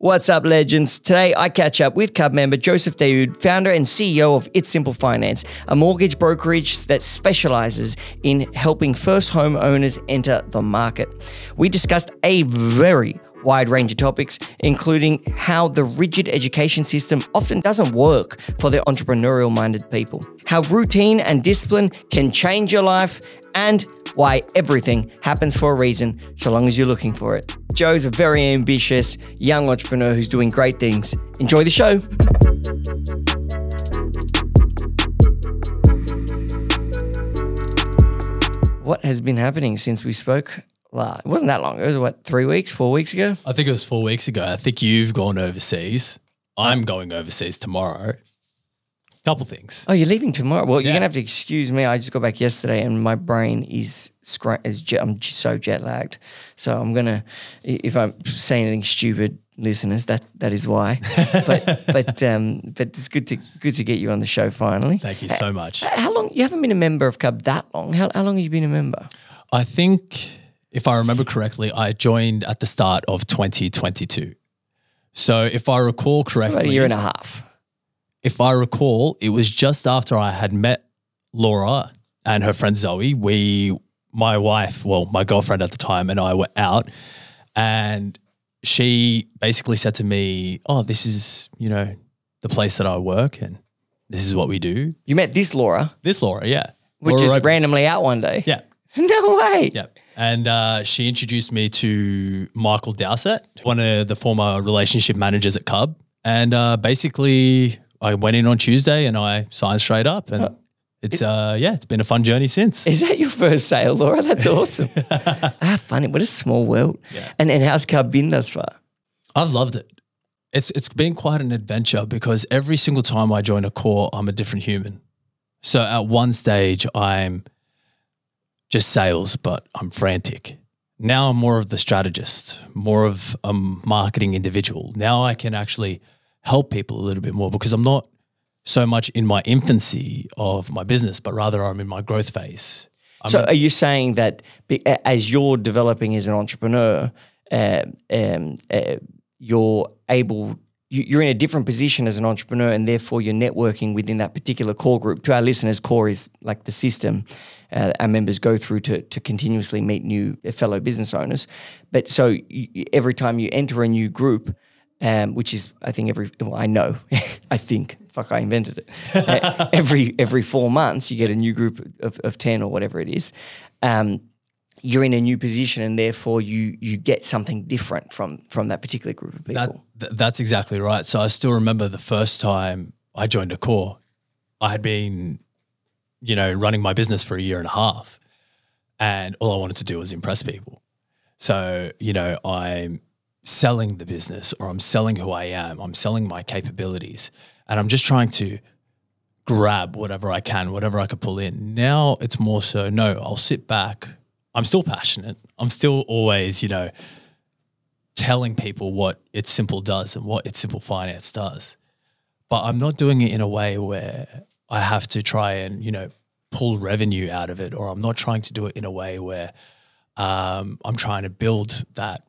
What's up, legends? Today I catch up with Cub member Joseph Daoud, founder and CEO of It's Simple Finance, a mortgage brokerage that specializes in helping first home owners enter the market. We discussed a very wide range of topics, including how the rigid education system often doesn't work for the entrepreneurial minded people, how routine and discipline can change your life, and why everything happens for a reason so long as you're looking for it. Joe's a very ambitious young entrepreneur who's doing great things. Enjoy the show. What has been happening since we spoke? It wasn't that long. It was what three weeks, four weeks ago. I think it was four weeks ago. I think you've gone overseas. I'm going overseas tomorrow. Couple things. Oh, you're leaving tomorrow. Well, you're Yeah. gonna have to excuse me. I just got back yesterday, and my brain is scra- is jet, I'm j- so jet lagged. So I'm gonna, i- if I'm saying anything stupid, listeners, that that is why. but but um, but it's good to good to get you on the show finally. Thank you so much. How long? You haven't been a member of Cub that long. How how long have you been a member? I think, if I remember correctly, I joined at the start of 2022. So if I recall About correctly, a year and a half. If I recall, it was just after I had met Laura and her friend Zoe. We, my wife, well, my girlfriend at the time, and I were out, and she basically said to me, "Oh, this is you know the place that I work, and this is what we do." You met this Laura, This Laura, yeah, which Laura is Ropes. randomly out one day. yeah, No way. yeah. And uh, she introduced me to Michael Dowsett, one of the former relationship managers at Cub. And uh, basically, I went in on Tuesday and I signed straight up. And it's, uh, yeah, it's been a fun journey since. Is that your first sale, Laura? That's awesome. ah, funny. What a small world. Yeah. And and how's Cub been thus far? I've loved it. It's it's been quite an adventure because every single time I join a core, I'm a different human. So at one stage, I'm just sales, but I'm frantic. Now I'm more of the strategist, more of a marketing individual. Now I can actually help people a little bit more because I'm not so much in my infancy of my business, but rather I'm in my growth phase. I'm so, in- are you saying that as you're developing as an entrepreneur, uh, um, uh, you're able, you, you're in a different position as an entrepreneur, and therefore you're networking within that particular core group? To our listeners, core is like the system uh, our members go through to to continuously meet new fellow business owners. But so you- every time you enter a new group. Um, which is, I think, every well, I know, I think, fuck, I invented it. Uh, every every four months, you get a new group of, of ten or whatever it is. Um, you're in a new position, and therefore you you get something different from from that particular group of people. That, that's exactly right. So I still remember the first time I joined a core. I had been, you know, running my business for a year and a half, and all I wanted to do was impress people. So you know, I'm selling the business, or I'm selling who I am. I'm selling my capabilities, and I'm just trying to grab whatever I can, whatever I could pull in. Now it's more so, no, I'll sit back. I'm still passionate. I'm still always, you know, telling people what It's Simple does and what It's Simple Finance does. But I'm not doing it in a way where I have to try and, you know, pull revenue out of it, or I'm not trying to do it in a way where um, I'm trying to build that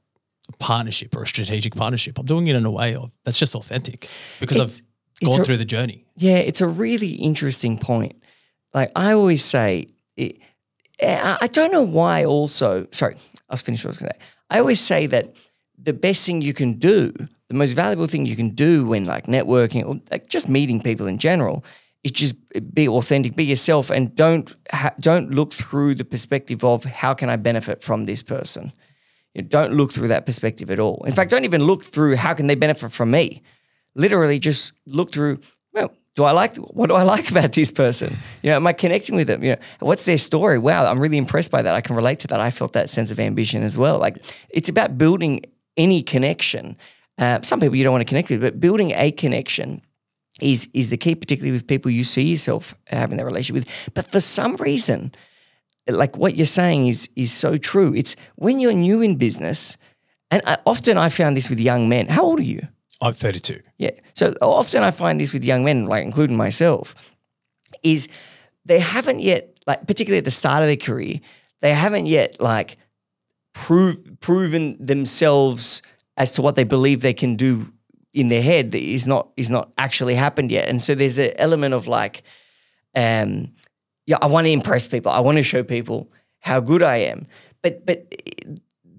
partnership or a strategic partnership. I'm doing it in a way of that's just authentic because It's- I've gone a- through the journey. Yeah, it's a really interesting point. Like I always say, it, I don't know why. Also, sorry, I'll finish what I was going to say. I always say that the best thing you can do, the most valuable thing you can do when like networking or like just meeting people in general, is just be authentic, be yourself, and don't ha- don't look through the perspective of how can I benefit from this person. You don't look through that perspective at all. In fact, don't even look through how can they benefit from me. Literally, just look through. Well, do I like what do I like about this person? You know, am I connecting with them? You know, what's their story? Wow, I'm really impressed by that. I can relate to that. I felt that sense of ambition as well. Like it's about building any connection. Uh, some people you don't want to connect with, but building a connection is is the key, particularly with people you see yourself having that relationship with. But for some reason, like what you're saying is is so true. It's when you're new in business, and I, often I found this with young men. How old are you? I'm 32. Yeah. So often I find this with young men, like including myself, is they haven't yet, like particularly at the start of their career, they haven't yet like prove, proven themselves as to what they believe they can do in their head is not is not actually happened yet. And so there's an element of like, um, yeah, I want to impress people. I want to show people how good I am. But but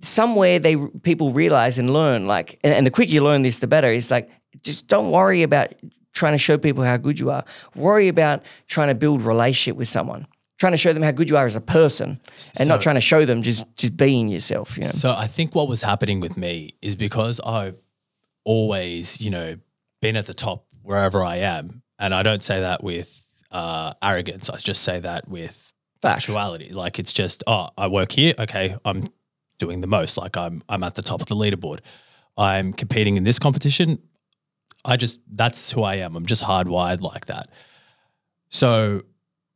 somewhere they people realize and learn like, and, and the quicker you learn this, the better. Is like just don't worry about trying to show people how good you are. Worry about trying to build relationship with someone. Trying to show them how good you are as a person, and not trying to show them just just being yourself. You know? So I think what was happening with me is because I've always, you know, been at the top wherever I am, and I don't say that with uh, arrogance. I just say that with Facts. actuality. Like it's just, oh, I work here. Okay, I'm doing the most. Like I'm, I'm at the top of the leaderboard. I'm competing in this competition. I just, that's who I am. I'm just hardwired like that. So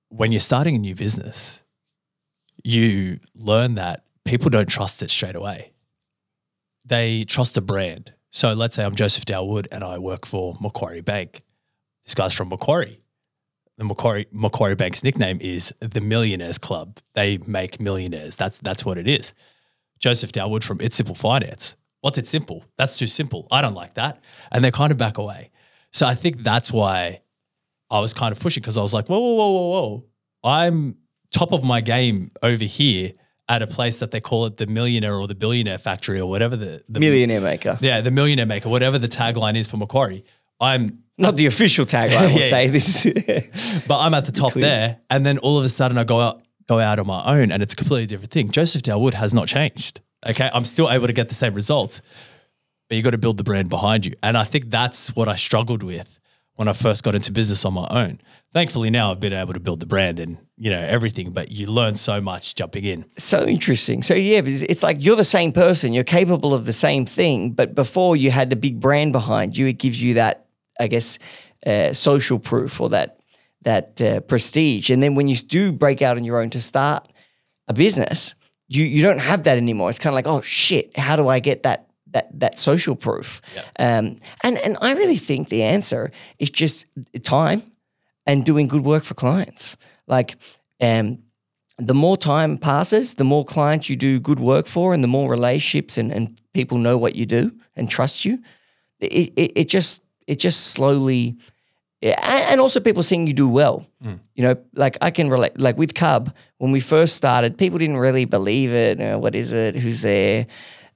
when you're starting a new business, you learn that people don't trust it straight away. They trust a brand. So let's say I'm Joseph Daoud and I work for Macquarie Bank. This guy's from Macquarie. The Macquarie Macquarie Bank's nickname is the Millionaires Club. They make millionaires. That's that's what it is. Joseph Daoud from It's Simple Finance. What's it simple? That's too simple. I don't like that. And they kind of back away. So I think that's why I was kind of pushing because I was like, whoa, whoa, whoa, whoa, whoa. I'm top of my game over here at a place that they call it the millionaire or the billionaire factory or whatever the, the Millionaire maker. yeah, the millionaire maker, whatever the tagline is for Macquarie. I'm Not the official tagline, we'll Yeah, say. This but I'm at the top there. And then all of a sudden I go out go out on my own and it's a completely different thing. Joseph Daoud has not changed. Okay. I'm still able to get the same results. But you got to build the brand behind you. And I think that's what I struggled with when I first got into business on my own. Thankfully now I've been able to build the brand and you know everything, but you learn so much jumping in. so interesting. So yeah, but it's it's like you're the same person. You're capable of the same thing, but before you had the big brand behind you, it gives you that, I guess, uh, social proof or that that uh, prestige. And then when you do break out on your own to start a business, you you don't have that anymore. It's kind of like, oh shit, how do I get that that that social proof? Um, and and I really think the answer is just time and doing good work for clients. Like, um, the more time passes, the more clients you do good work for, and the more relationships and, and people know what you do and trust you. It, it, it just it just slowly, and also people seeing you do well. You know, like I can relate. Like with Cub, when we first started, people didn't really believe it. You know, what is it? Who's there?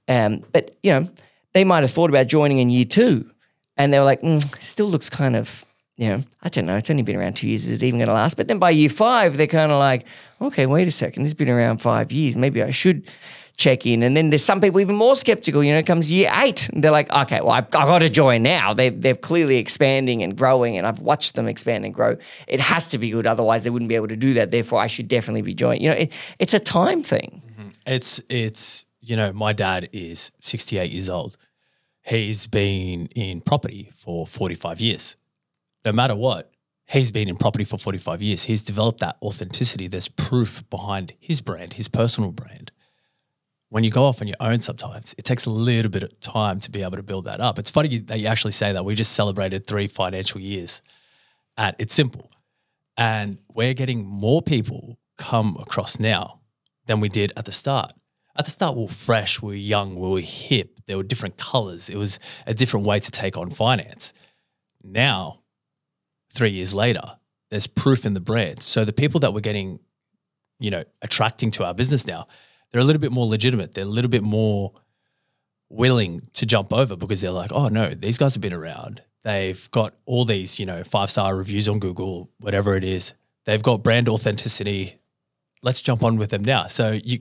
Um, but you know, they might have thought about joining in year two, and they were like, mm, still looks kind of you know, I don't know, it's only been around two years. Is it even going to last? But then by year five, they're kind of like, okay, wait a second, this has been around five years. Maybe I should check in. And then there's some people even more skeptical. You know, it comes year eight, and they're like, okay, well, I've, I've got to join now. They, they're clearly expanding and growing, and I've watched them expand and grow. It has to be good, otherwise they wouldn't be able to do that. Therefore, I should definitely be joining. You know, it, it's a time thing. Mm-hmm. It's it's you know, my dad is 68 years old. He's been in property for 45 years. No matter what, he's been in property for 45 years. He's developed that authenticity. There's proof behind his brand, his personal brand. When you go off on your own sometimes, it takes a little bit of time to be able to build that up. It's funny that you actually say that. We just celebrated three financial years at It's Simple. And we're getting more people come across now than we did at the start. At the start, we were fresh, we were young, we were hip. There were different colors. It was a different way to take on finance. Now, three years later, there's proof in the brand. So the people that we're getting, you know, attracting to our business now, they're a little bit more legitimate. They're a little bit more willing to jump over because they're like, oh no, these guys have been around. They've got all these, you know, five star reviews on Google, whatever it is. They've got brand authenticity. Let's jump on with them now. So you,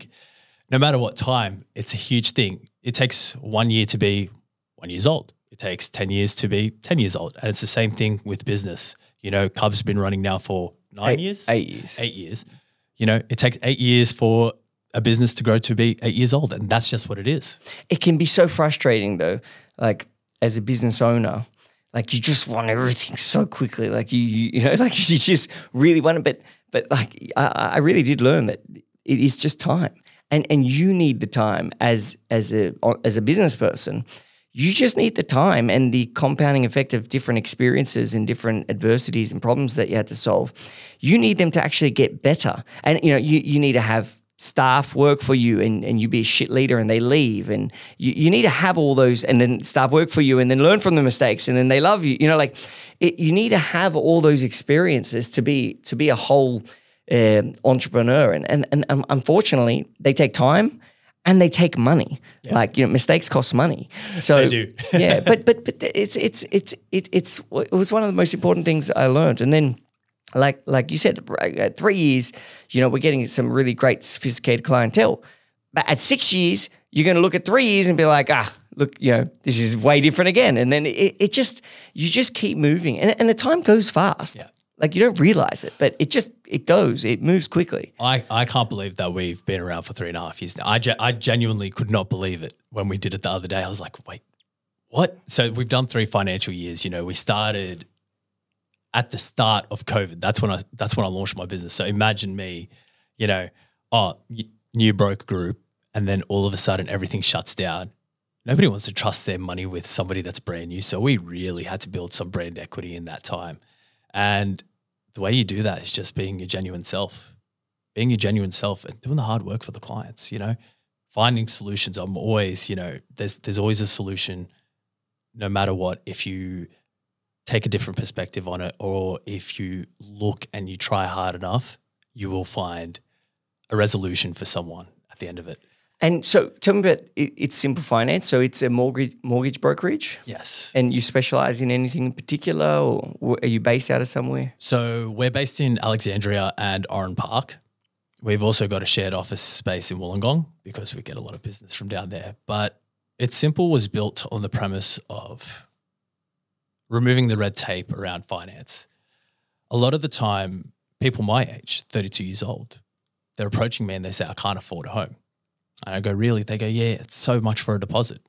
no matter what time, it's a huge thing. It takes one year to be one years old. It takes 10 years to be 10 years old. And it's the same thing with business. You know, Cubs been running now for nine Eight- years? eight years. Eight years. You know, it takes eight years for a business to grow to be eight years old. And that's just what it is. it can be so frustrating though like as a business owner like you just want everything so quickly like you you, you know like you just really want it but but like I, I really did learn that it is just time and and you need the time as as a as a business person you just need the time and the compounding effect of different experiences and different adversities and problems that you had to solve you need them to actually get better and you know you, you need to have staff work for you and, and you be a shit leader and they leave and you, you need to have all those and then staff work for you and then learn from the mistakes and then they love you. You know like it, you need to have all those experiences to be to be a whole uh, entrepreneur. And, and and um, unfortunately they take time and they take money. Like you know mistakes cost money. So They do. yeah but but but it's it's it's it, it's it was one of the most important things I learned. And then like like you said, at three years, you know, we're getting some really great, sophisticated clientele. But at six years, you're going to look at three years and be like, ah, look, you know, this is way different again. And then it, it just, you just keep moving, and, and the time goes fast. Yeah. Like you don't realize it, but it just it goes, it moves quickly. I, I can't believe that we've been around for three and a half years now. I, ge- I genuinely could not believe it when we did it the other day. I was like, wait, what? So we've done three financial years. You know, we started at the start of COVID. That's when I that's when I launched my business. So imagine me, you know, oh, new broker group, and then all of a sudden everything shuts down. Nobody wants to trust their money with somebody that's brand new. So we really had to build some brand equity in that time. And the way you do that is just being your genuine self, being your genuine self and doing the hard work for the clients, you know, finding solutions. I'm always, you know, there's there's always a solution no matter what if you take a different perspective on it or if you look and you try hard enough, you will find a resolution for someone at the end of it. And so, tell me about it, it's Simple Finance. So it's a mortgage mortgage brokerage, Yes. and you specialize in anything in particular, or are you based out of somewhere? So we're based in Alexandria and Oran Park. We've also got a shared office space in Wollongong because we get a lot of business from down there. But It's Simple was built on the premise of removing the red tape around finance. A lot of the time, people my age, 32 years old, they're approaching me and they say, I can't afford a home. And I go, Really? They go, Yeah, it's so much for a deposit.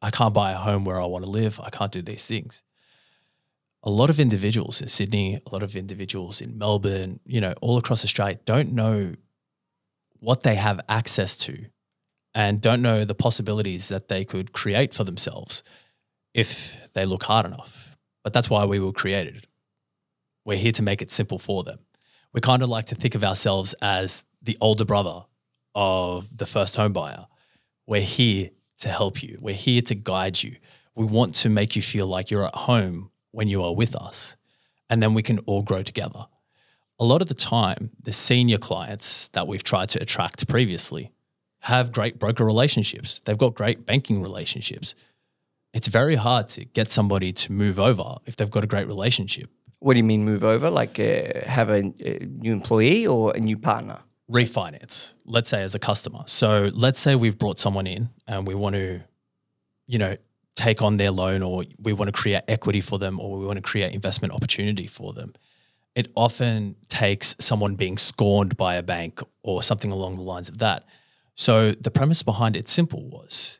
I can't buy a home where I want to live. I can't do these things a lot of individuals in Sydney, a lot of individuals in Melbourne, you know, all across Australia don't know what they have access to and don't know the possibilities that they could create for themselves if they look hard enough. But that's why we were created. We're here to make it simple for them. We kind of like to think of ourselves as the older brother of the first home buyer. We're here to help you. We're here to guide you. We want to make you feel like you're at home when you are with us, and then we can all grow together. A lot of the time, the senior clients that we've tried to attract previously have great broker relationships. They've got great banking relationships. It's very hard to get somebody to move over if they've got a great relationship. What do you mean move over? Like uh, have a, a new employee or a new partner? refinance, let's say as a customer. So let's say we've brought someone in and we want to, you know, take on their loan or we want to create equity for them or we want to create investment opportunity for them. It often takes someone being scorned by a bank or something along the lines of that. So the premise behind it simple was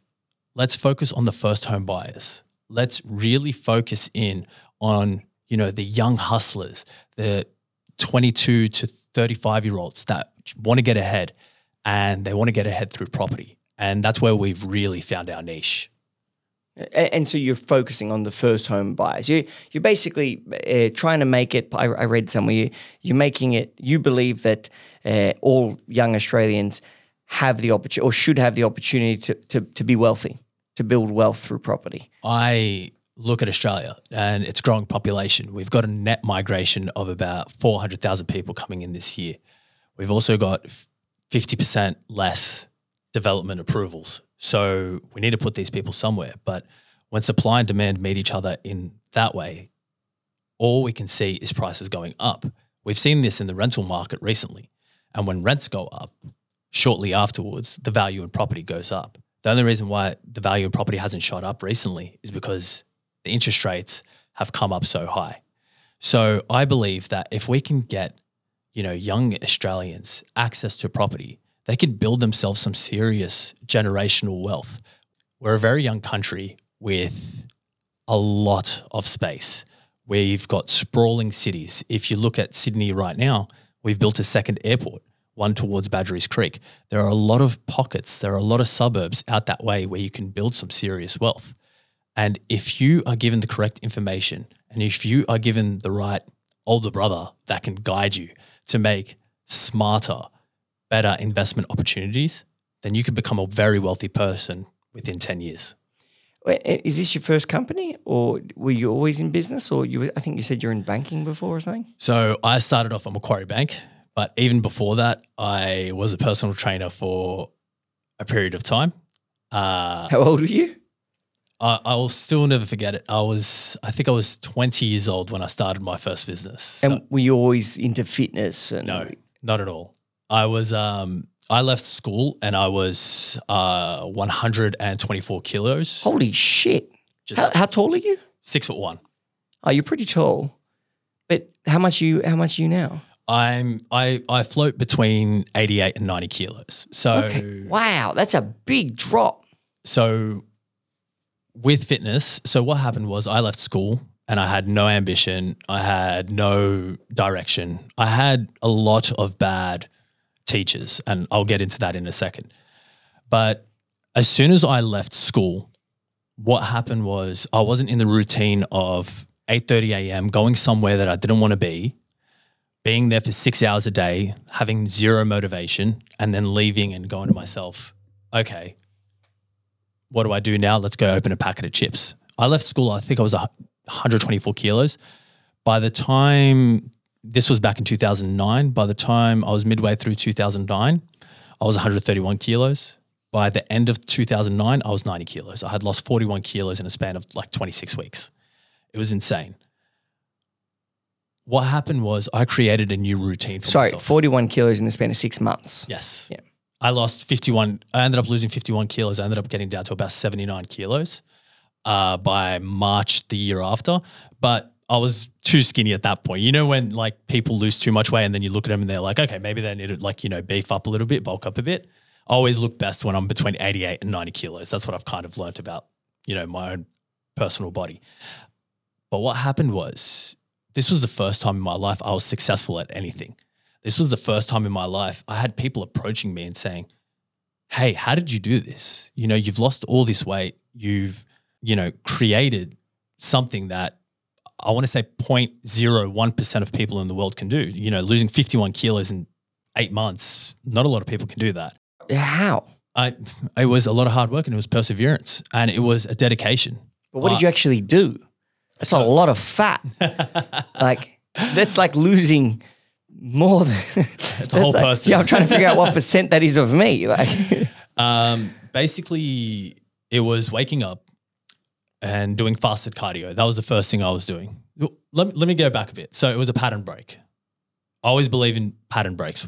let's focus on the first home buyers. Let's really focus in on, you know, the young hustlers, the 22 to 35 year olds that want to get ahead and they want to get ahead through property. And that's where we've really found our niche. And so you're focusing on the first home buyers. You you're basically uh, trying to make it. I, I read somewhere you, you're making it. You believe that uh, all young Australians have the opportunity or should have the opportunity to, to to be wealthy, to build wealth through property. I look at Australia and its growing population. We've got a net migration of about 400,000 people coming in this year. We've also got 50% less development approvals. So we need to put these people somewhere. But when supply and demand meet each other in that way, all we can see is prices going up. We've seen this in the rental market recently. And when rents go up, shortly afterwards, the value in property goes up. The only reason why the value in property hasn't shot up recently is because the interest rates have come up so high. So I believe that if we can get, you know, young Australians access to property, they can build themselves some serious generational wealth. We're a very young country with a lot of space. We've got sprawling cities. If you look at Sydney right now, we've built a second airport, one towards Badgerys Creek. There are a lot of pockets, there are a lot of suburbs out that way where you can build some serious wealth. And if you are given the correct information and if you are given the right older brother that can guide you to make smarter, better investment opportunities, then you could become a very wealthy person within 10 years. Is this your first company, or were you always in business, or you? I think you said you're in banking before or something. So I started off at Macquarie Bank, but even before that, I was a personal trainer for a period of time. Uh, How old were you? I, I will still never forget it. I was, I think I was 20 years old when I started my first business. So- And were you always into fitness? And no, not at all. I was, um, I left school and I was uh, 124 kilos, Holy shit! just How, how tall are you? six foot one. Oh, you're pretty tall. But how much you? How much are you now? I'm, I, I float between 88 and 90 kilos. So, Okay. Wow, that's a big drop. so with fitness, so what happened was I left school and I had no ambition. I had no direction. I had a lot of bad teachers, and I'll get into that in a second. But as soon as I left school, what happened was I wasn't in the routine of 8:30 a.m. going somewhere that I didn't want to be, being there for six hours a day, having zero motivation, and then leaving and going to myself, okay, what do I do now? Let's go open a packet of chips. I left school, I think I was a 124 kilos. By the time this was back in 2009, by the time I was midway through 2009, I was 131 kilos. By the end of 2009, I was 90 kilos. I had lost 41 kilos in a span of like 26 weeks. It was insane. What happened was I created a new routine for Sorry, myself. 41 kilos in the span of six months. Yes. Yeah. I lost 51. I ended up losing 51 kilos. I ended up getting down to about 79 kilos uh, by March the year after. But I was too skinny at that point. You know, when like people lose too much weight and then you look at them and they're like, okay, maybe they need to like, you know, beef up a little bit, bulk up a bit. I always look best when I'm between 88 and 90 kilos. That's what I've kind of learned about, you know, my own personal body. But what happened was this was the first time in my life I was successful at anything. This was the first time in my life I had people approaching me and saying, Hey, how did you do this? You know, you've lost all this weight. You've, you know, created something that I want to say 0.01% of people in the world can do. You know, losing 51 kilos in eight months, not a lot of people can do that. How? I, it was a lot of hard work and it was perseverance and it was a dedication. But what did uh, you actually do? That's a lot of fat. like that's like losing more than it's a whole person. Yeah, I'm trying to figure out what percent that is of me. Like Um, basically, it was waking up and doing fasted cardio. That was the first thing I was doing. Let me, let me go back a bit. So it was a pattern break. I always believe in pattern breaks.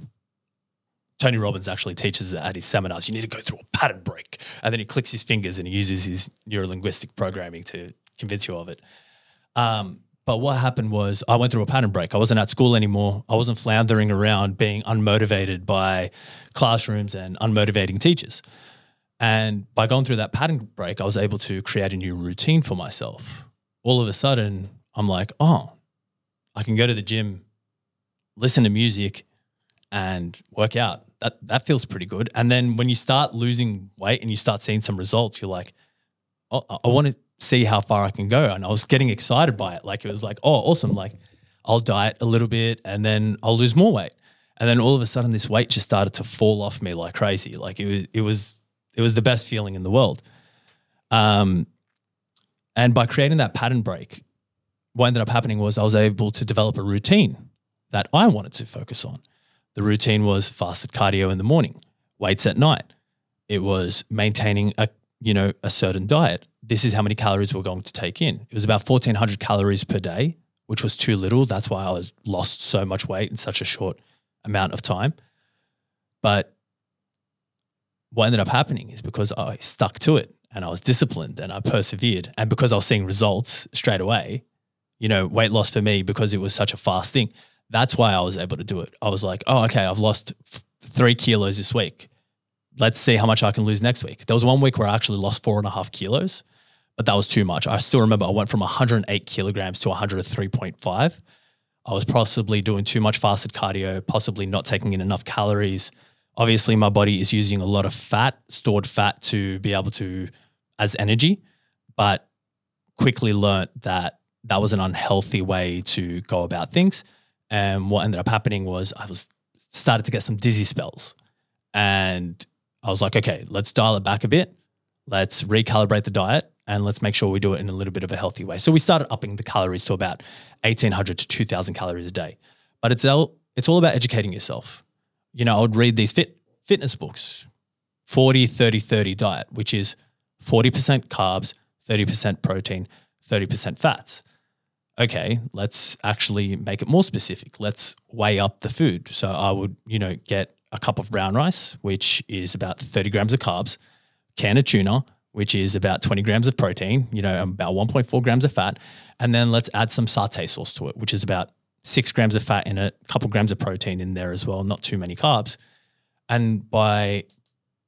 Tony Robbins actually teaches that at his seminars. You need to go through a pattern break. And then he clicks his fingers and he uses his neurolinguistic programming to convince you of it. Um, but what happened was I went through a pattern break. I wasn't at school anymore. I wasn't floundering around being unmotivated by classrooms and unmotivating teachers. And by going through that pattern break, I was able to create a new routine for myself. All of a sudden, I'm like, oh, I can go to the gym, listen to music, and work out. That that feels pretty good. And then when you start losing weight and you start seeing some results, you're like, oh, I- I want to see how far I can go. And I was getting excited by it. Like it was like, oh, awesome. Like I'll diet a little bit and then I'll lose more weight. And then all of a sudden this weight just started to fall off me like crazy. Like it was it was it was the best feeling in the world. Um and by creating that pattern break, what ended up happening was I was able to develop a routine that I wanted to focus on. The routine was fasted cardio in the morning, weights at night. It was maintaining a you know a certain diet. This is how many calories we're going to take in. It was about 1400 calories per day, which was too little. That's why I was lost so much weight in such a short amount of time. But what ended up happening is because I stuck to it and I was disciplined and I persevered and because I was seeing results straight away, you know, weight loss for me because it was such a fast thing. That's why I was able to do it. I was like, oh, okay, I've lost three kilos this week. Let's see how much I can lose next week. There was one week where I actually lost four and a half kilos, but that was too much. I still remember I went from 108 kilograms to 103.5. I was possibly doing too much fasted cardio, possibly not taking in enough calories. Obviously, my body is using a lot of fat, stored fat to be able to as energy, but quickly learnt that that was an unhealthy way to go about things. And what ended up happening was I was started to get some dizzy spells. And I was like, okay, let's dial it back a bit. Let's recalibrate the diet and let's make sure we do it in a little bit of a healthy way. So we started upping the calories to about 1800 to 2000 calories a day. But it's all, it's all about educating yourself. You know, I would read these fit, fitness books 40, 30, 30 diet, which is 40% carbs, 30% protein, 30% fats. Okay, let's actually make it more specific. Let's weigh up the food. So I would, you know, get a cup of brown rice, which is about 30 grams of carbs, can of tuna, which is about 20 grams of protein, you know, um, about 1.4 grams of fat. And then let's add some satay sauce to it, which is about six grams of fat in it, a couple grams of protein in there as well, not too many carbs. And by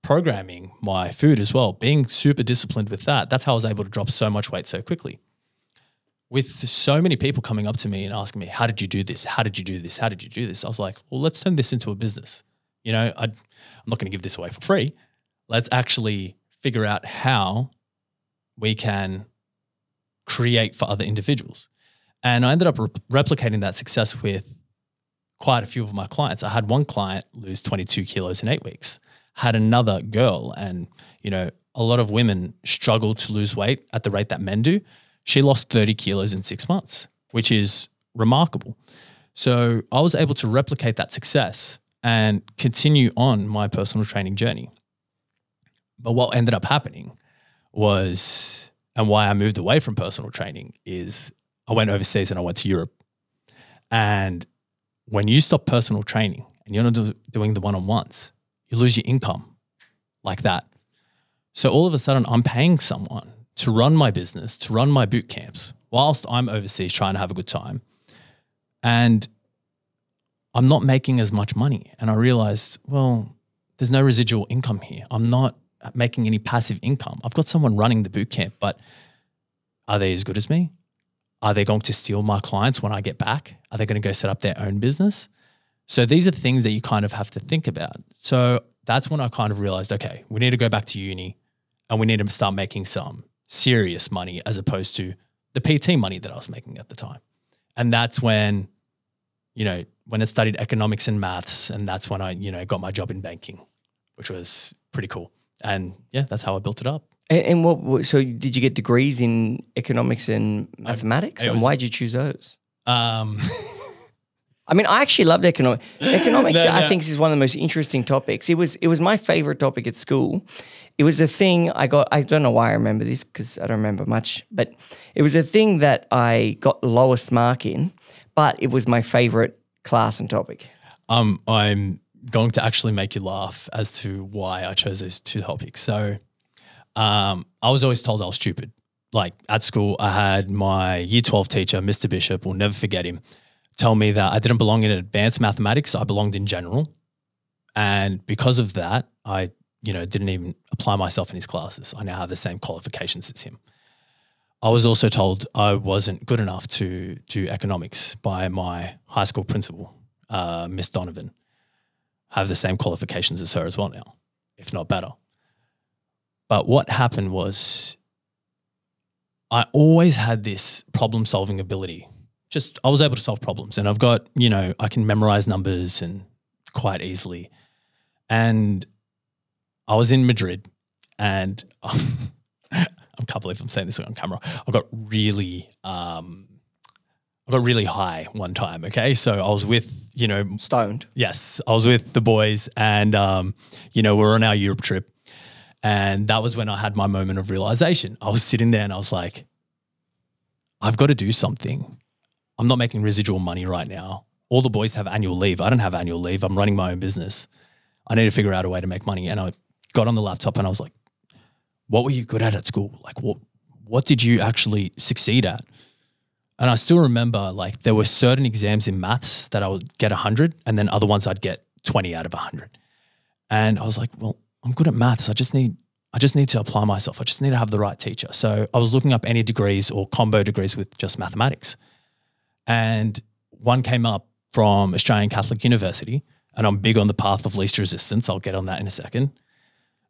programming my food as well, being super disciplined with that, that's how I was able to drop so much weight so quickly. With so many people coming up to me and asking me, How did you do this? How did you do this? How did you do this? I was like, Well, let's turn this into a business. You know, i am not going to give this away for free. Let's actually figure out how we can create for other individuals. And I ended up re- replicating that success with quite a few of my clients. I had one client lose 22 kilos in eight weeks, had another girl, and, you know, a lot of women struggle to lose weight at the rate that men do. She lost 30 kilos in six months, which is remarkable. So I was able to replicate that success and continue on my personal training journey. But what ended up happening was, and why I moved away from personal training is I went overseas and I went to Europe. And when you stop personal training and you're not do, doing the one on ones, you lose your income like that. So all of a sudden, I'm paying someone to run my business, to run my boot camps, whilst I'm overseas trying to have a good time. And I'm not making as much money. And I realized, well, there's no residual income here. I'm not making any passive income. I've got someone running the boot camp, but are they as good as me? Are they going to steal my clients when I get back? Are they going to go set up their own business? So these are things that you kind of have to think about. So that's when I kind of realized, okay, we need to go back to uni and we need to start making some serious money as opposed to the PT money that I was making at the time. And that's when, you know, when I studied economics and maths, and that's when I, you know, got my job in banking, which was pretty cool. And yeah, that's how I built it up. And, and what? So did you get degrees in economics and mathematics? it and was- why did you choose those? Um, I mean, I actually loved economics. Economics, No, I think, is one of the most interesting topics. It was it was my favorite topic at school. It was a thing I got. I don't know why I remember this because I don't remember much, but it was a thing that I got the lowest mark in, but it was my favorite class and topic. um, I'm going to actually make you laugh as to why I chose those two topics. So, um, I was always told I was stupid. Like at school, I had my year 12 teacher, Mr. Bishop, We'll never forget him, tell me that I didn't belong in advanced mathematics. I belonged in general. And because of that, I, you know, didn't even apply myself in his classes. I now have the same qualifications as him. I was also told I wasn't good enough to do economics by my high school principal, uh, Miss Donovan. Have the same qualifications as her as well now, if not better. But what happened was I always had this problem solving ability. Just I was able to solve problems and I've got, you know, I can memorize numbers and quite easily. And I was in Madrid and I can't believe I'm saying this on camera. I got really um I got really high one time, okay? So I was with, you know, Stoned. Yes, I was with the boys, and um, you know, we are on our Europe trip, and that was when I had my moment of realization. I was sitting there, and I was like, "I've got to do something. I'm not making residual money right now. All the boys have annual leave. I don't have annual leave. I'm running my own business. I need to figure out a way to make money." And I got on the laptop, and I was like, "What were you good at at school? Like, what what did you actually succeed at?" And I still remember like there were certain exams in maths that I would get 100 and then other ones I'd get 20 out of 100. And I was like, well, I'm good at maths. I just need I just need to apply myself. I just need to have the right teacher. So I was looking up any degrees or combo degrees with just mathematics. And one came up from Australian Catholic University and I'm big on the path of least resistance. I'll get on that in a second.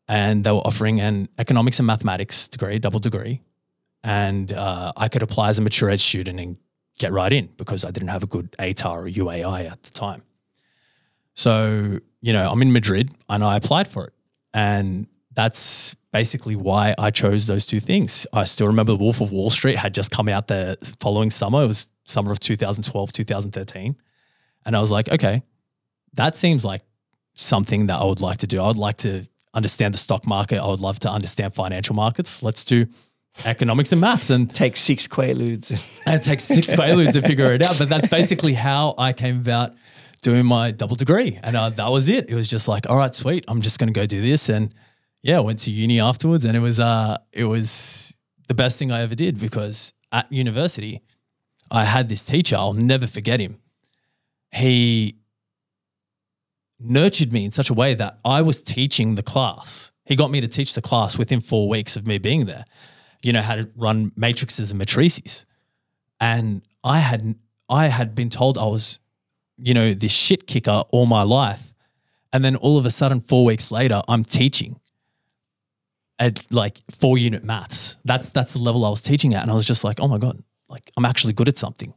And they were offering an economics and mathematics degree, double degree and uh, I could apply as a mature ed student and get right in because I didn't have a good ATAR or UAI at the time. So, you know, I'm in Madrid and I applied for it. And that's basically why I chose those two things. I still remember The Wolf of Wall Street had just come out the following summer. It was summer of 2012, 2013. And I was like, okay, that seems like something that I would like to do. I would like to understand the stock market. I would love to understand financial markets. Let's do economics and maths and Take six Quaaludes. and it takes six Quaaludes to figure it out. But that's basically how I came about doing my double degree. And uh, that was it. It was just like, all right, sweet. I'm just going to go do this. And yeah, I went to uni afterwards and it was, uh, it was the best thing I ever did because at university, I had this teacher. I'll never forget him. He nurtured me in such a way that I was teaching the class. He got me to teach the class within four weeks of me being there. You know how to run matrices and matrices, and I had I had been told I was, you know, this shit kicker all my life, and then all of a sudden, four weeks later, I'm teaching at like four unit maths. That's that's the level I was teaching at, and I was just like, oh my god, like I'm actually good at something.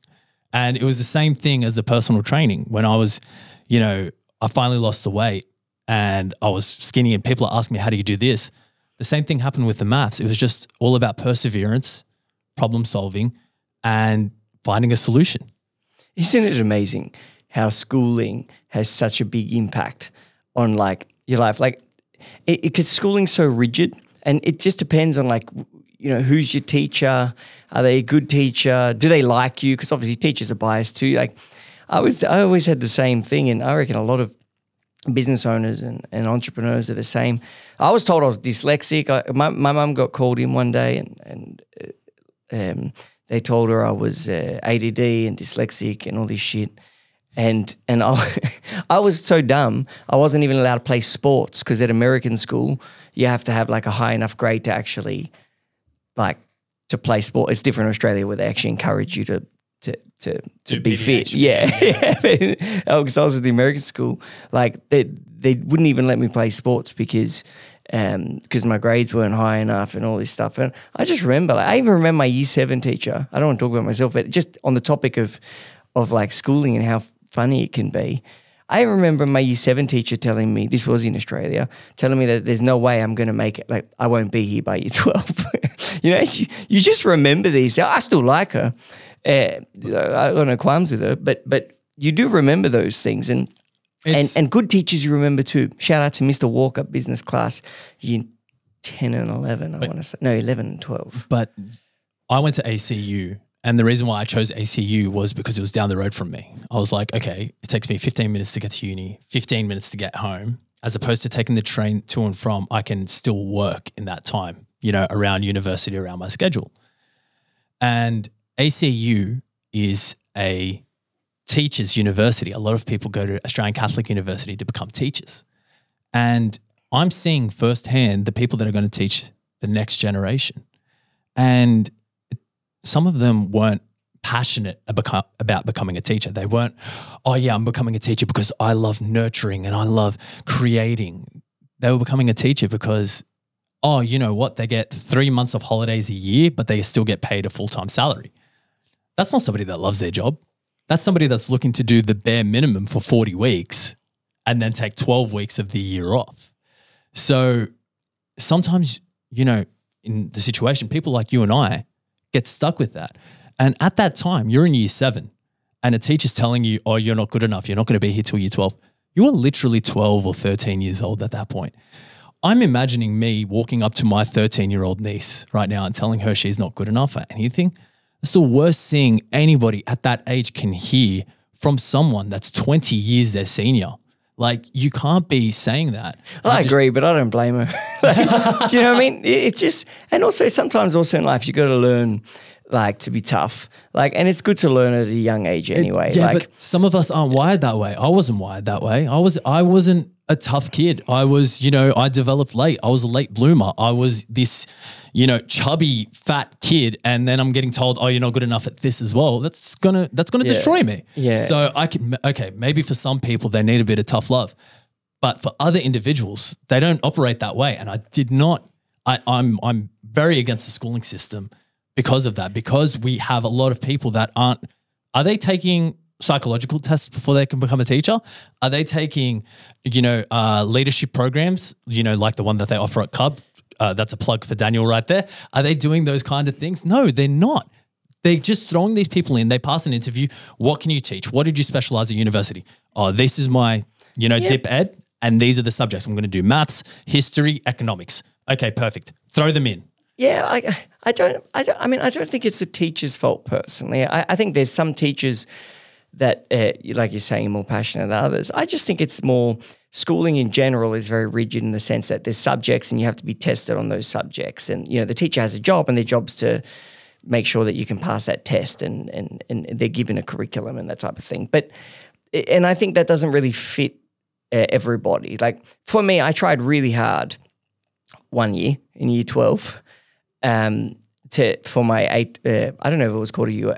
And it was the same thing as the personal training when I was, you know, I finally lost the weight and I was skinny, and people are asking me, how do you do this? The same thing happened with the maths. It was just all about perseverance, problem solving, and finding a solution. Isn't it amazing how schooling has such a big impact on like your life? Like, because schooling's so rigid, and it just depends on like you know who's your teacher. Are they a good teacher? Do they like you? Because obviously teachers are biased too. Like, I was I always had the same thing, and I reckon a lot of business owners and, and entrepreneurs are the same. I was told I was dyslexic. I, my my got called in one day and and uh, um, they told her I was uh, ADD and dyslexic and all this shit. And and I, I was so dumb. I wasn't even allowed to play sports because at American school you have to have like a high enough grade to actually like to play sport. It's different in Australia where they actually encourage you to to to, Do be fit. Yeah, yeah. oh, because I was at the American school, like they they wouldn't even let me play sports because um, because my grades weren't high enough and all this stuff. And I just remember, like, I even remember my year seven teacher. I don't want to talk about myself, but just on the topic of of like schooling and how funny it can be. I remember my year seven teacher telling me this was in Australia, telling me that there's no way I'm going to make it. Like I won't be here by year twelve. you know, you, you just remember these. I still like her. Uh, I got no qualms with her, but but you do remember those things, and and It's- and good teachers you remember too. Shout out to Mr. Walker, business class, year ten and eleven. I want to say no, eleven and twelve. But I went to ACU, and the reason why I chose ACU was because it was down the road from me. I was like, okay, it takes me 15 minutes to get to uni, 15 minutes to get home, as opposed to taking the train to and from. I can still work in that time, you know, around university, around my schedule. And ACU is a teachers' university. A lot of people go to Australian Catholic University to become teachers. And I'm seeing firsthand the people that are going to teach the next generation. And some of them weren't passionate about, becoming a teacher. They weren't, oh, yeah, I'm becoming a teacher because I love nurturing and I love creating. They were becoming a teacher because, oh, you know what? They get three months of holidays a year, but they still get paid a full time salary. That's not somebody that loves their job. That's somebody that's looking to do the bare minimum for 40 weeks and then take 12 weeks of the year off. So sometimes, you know, in the situation, people like you and I get stuck with that. And at that time, you're in year seven and a teacher's telling you, oh, you're not good enough. You're not going to be here till year 12. You are literally 12 or 13 years old at that point. I'm imagining me walking up to my 13 year old niece right now and telling her she's not good enough at anything. It's the worst thing anybody at that age can hear from someone that's 20 years their senior. Like, you can't be saying that. I agree, but I don't blame her. Like, do you know what I mean? It, it just and also sometimes also in life you got to learn like to be tough. Like, and it's good to learn at a young age anyway. Yeah, like, but some of us aren't wired that way. I wasn't wired that way. I was I wasn't a tough kid. I was, you know, I developed late. I was a late bloomer. I was this, you know, chubby fat kid and then I'm getting told, "Oh, you're not good enough at this as well." That's to that's to Yeah. destroy me. Yeah. So I can okay, maybe for some people they need a bit of tough love. But for other individuals, they don't operate that way. And I did not I, I'm I'm very against the schooling system because of that. Because we have a lot of people that aren't are they taking psychological tests before they can become a teacher? Are they taking, you know, uh, leadership programs, you know, like the one that they offer at Cub? Uh, that's a plug for Daniel right there. Are they doing those kind of things? No, they're not. They're just throwing these people in. They pass an interview. What can you teach? What did you specialize at university? Oh, this is my, you know, dip ed, and these are the subjects. I'm going to do maths, history, economics. Okay, perfect. Throw them in. Yeah, I, I don't, I don't. I mean, I don't think it's the teacher's fault personally. I, I think there's some teachers that, uh, like you're saying, more passionate than others. I just think it's more schooling in general is very rigid in the sense that there's subjects and you have to be tested on those subjects. And you know, the teacher has a job, and their job's to make sure that you can pass that test, and and and they're given a curriculum and that type of thing. But and I think that doesn't really fit uh, everybody. Like for me, I tried really hard one year in year twelve um, to for my eight. Uh, I don't know if it was called a U.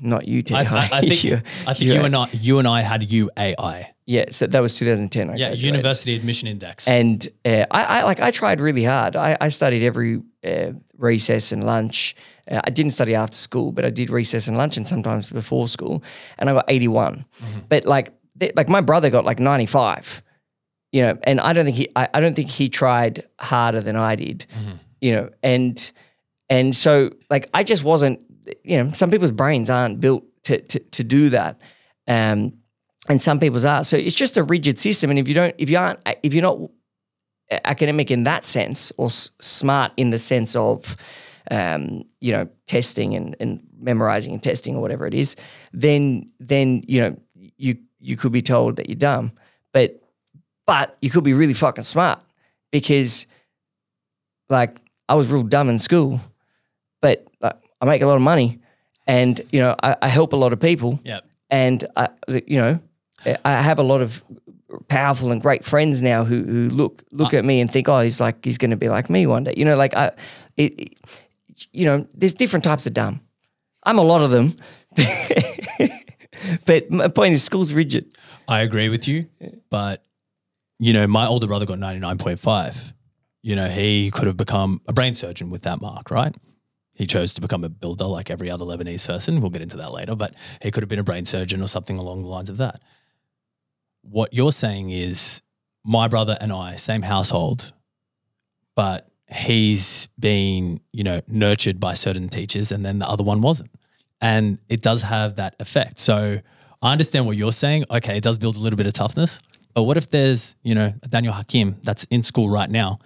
Not UTI. I, I, I think, U- I think you and I, you and I had UAI. yeah, so that was 2010. I Yeah, graduated. University Admission Index. And uh, I, I like I tried really hard. I, I studied every uh, recess and lunch. Uh, I didn't study after school, but I did recess and lunch, and sometimes before school. And I got 81. But like th- like my brother got like 95. You know, and I don't think he I, I don't think he tried harder than I did. You know, and and so like I just wasn't. You know, some people's brains aren't built to to, to do that. Um, and some people's are. So it's just a rigid system. And if you don't, if you aren't, if you're not academic in that sense, or s- smart in the sense of, um, you know, testing and, and memorizing and testing or whatever it is, then then you know you you could be told that you're dumb, but but you could be really fucking smart because, like, I was real dumb in school, but like, I make a lot of money, and you know I, I help a lot of people yeah. and I, you know, I have a lot of powerful and great friends now who who look look at me and think, oh, he's like he's going to be like me one day. You know, like I, it, it- you know, there's different types of dumb. I'm a lot of them, but my point is, school's rigid. I agree with you, but you know, my older brother got 99.5. You know, he could have become a brain surgeon with that mark, right? He chose to become a builder like every other Lebanese person. We'll get into that later, but he could have been a brain surgeon or something along the lines of that. What you're saying is my brother and I, same household, but he's been, you know, nurtured by certain teachers and then the other one wasn't. And it does have that effect. So I understand what you're saying. Okay, it does build a little bit of toughness. But what if there's, you know, Daniel Hakim that's in school right now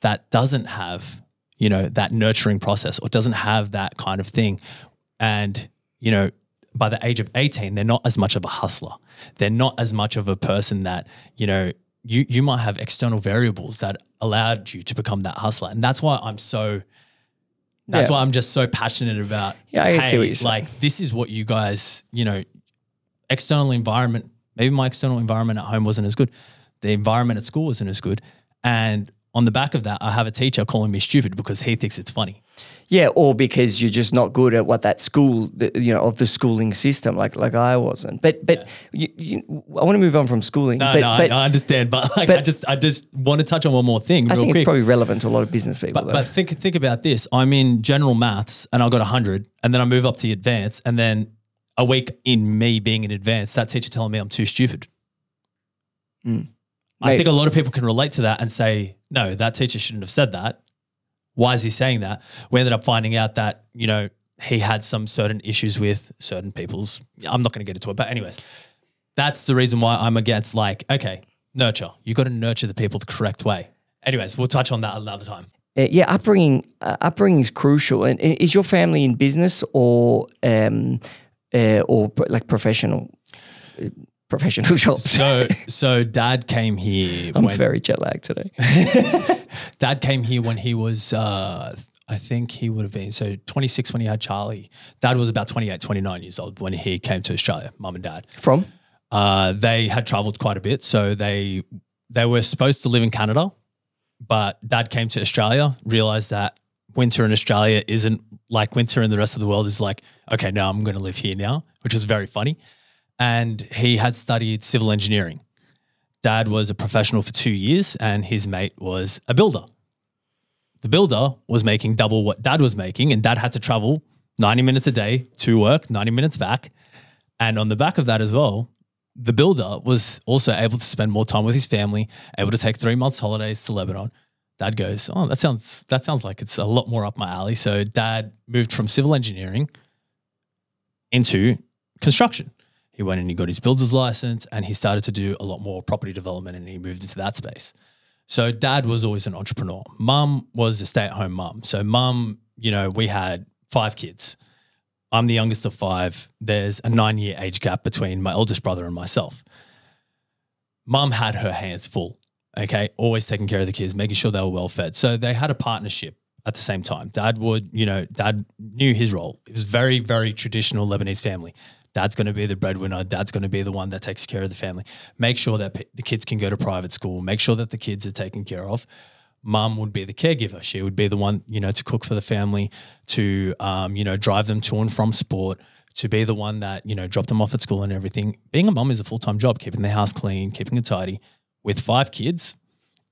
that doesn't have, you know, that nurturing process or doesn't have that kind of thing. And, you know, by the age of 18, they're not as much of a hustler. They're not as much of a person that, you know, you you might have external variables that allowed you to become that hustler. And that's why I'm so that's Yeah. why I'm just so passionate about Yeah, I see hey, what you're saying. like this is what you guys, you know, external environment, maybe my external environment at home wasn't as good. The environment at school wasn't as good. And on the back of that, I have a teacher calling me stupid because he thinks it's funny. Yeah, or because you're just not good at what that school, the, you know, of the schooling system, like like I wasn't. But but you, you, I want to move on from schooling. No, but, no, but I, I understand, but like I just I just want to touch on one more thing I think quick. it's probably relevant to a lot of business people. But, but think think about this. I'm in general maths and I got 100 and then I move up to advanced and then a week in me being in advanced, that teacher telling me I'm too stupid. Mm. I Mate. think a lot of people can relate to that and say, no, that teacher shouldn't have said that. Why is he saying that? We ended up finding out that, you know, he had some certain issues with certain people's. I'm not going to get into it. But, anyways, that's the reason why I'm against, like, okay, nurture. You've got to nurture the people the correct way. Anyways, we'll touch on that another time. Uh, yeah, upbringing uh, upbringing is crucial. And is your family in business or um uh, or like professional professional jobs? So, so dad came here. I'm when, very jet lagged today. Dad came here when he was, uh, I think he would have been so 26 when he had Charlie. Dad was about 28, 29 years old when he came to Australia. Mum and dad. From Uh, they had traveled quite a bit, so they they were supposed to live in Canada, but Dad came to Australia, realized that winter in Australia isn't like winter in the rest of the world. Is like, okay, now I'm going to live here now, which was very funny. And he had studied civil engineering. Dad was a professional for two years, and his mate was a builder. The builder was making double what Dad was making, and Dad had to travel 90 minutes a day to work, 90 minutes back. And on the back of that as well, the builder was also able to spend more time with his family, able to take three months holidays to Lebanon. Dad goes, oh, that sounds that sounds like it's a lot more up my alley. So dad moved from civil engineering into construction. He went and he got his builder's license and he started to do a lot more property development and he moved into that space. So dad was always an entrepreneur. Mum was a stay-at-home mum. So mum, you know, we had five kids. I'm the youngest of five. There's a nine-year age gap between my oldest brother and myself. Mum had her hands full. Okay, always taking care of the kids, making sure they were well fed. So they had a partnership at the same time. Dad would, you know, dad knew his role. It was very, very traditional Lebanese family. Dad's going to be the breadwinner. Dad's going to be the one that takes care of the family. Make sure that p- the kids can go to private school. Make sure that the kids are taken care of. Mum would be the caregiver. She would be the one, you know, to cook for the family, to, um, you know, drive them to and from sport, to be the one that, you know, drop them off at school and everything. Being a mum is a full time job, keeping the house clean, keeping it tidy. With five kids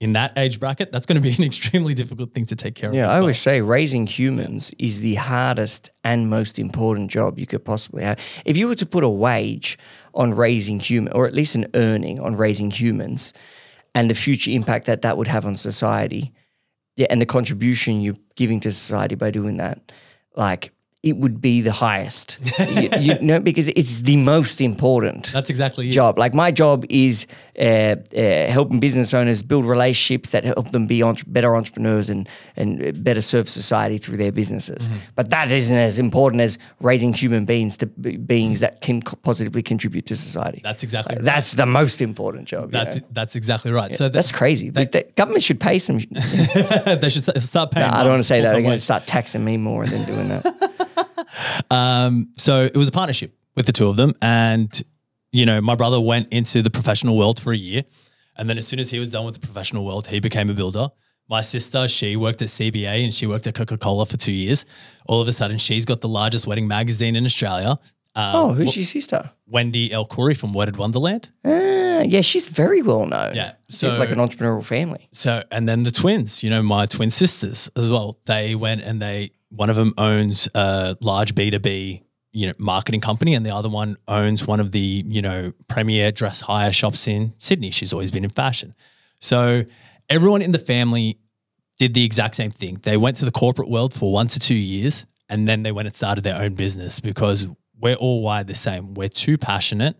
in that age bracket, that's going to be an extremely difficult thing to take care of. Yeah, I well. always say raising humans is the hardest and most important job you could possibly have. If you were to put a wage on raising human, or at least an earning on raising humans, and the future impact that that would have on society, yeah, and the contribution you're giving to society by doing that, like it would be the highest, you, you know, because it's the most important That's exactly it. job. Like my job is uh, uh, helping business owners build relationships that help them be entre- better entrepreneurs and and better serve society through their businesses. Mm-hmm. But that isn't as important as raising human beings to be beings that can co- positively contribute to society. That's exactly right. That's the most important job. you That's know? that's exactly right. So that's crazy. The, the government should pay some. they should start paying. I don't want to say that. They're going to start taxing me more than doing that. Um, so it was a partnership with the two of them, and you know, my brother went into the professional world for a year, and then as soon as he was done with the professional world, he became a builder. My sister, she worked at CBA and she worked at Coca Cola for two years. All of a sudden, she's got the largest wedding magazine in Australia. Um, oh, who's your sister? Wendy El Khoury from Wedded Wonderland. Ah, yeah, she's very well known. Yeah, so so- like an entrepreneurial family. So, and then the twins, you know, my twin sisters as well. They went and they, one of them owns a large B2B, you know, marketing company, and the other one owns one of the, you know, premier dress hire shops in Sydney. She's always been in fashion. So, everyone in the family did the exact same thing. They went to the corporate world for one to two years, and then they went and started their own business because we're all wired the same. We're too passionate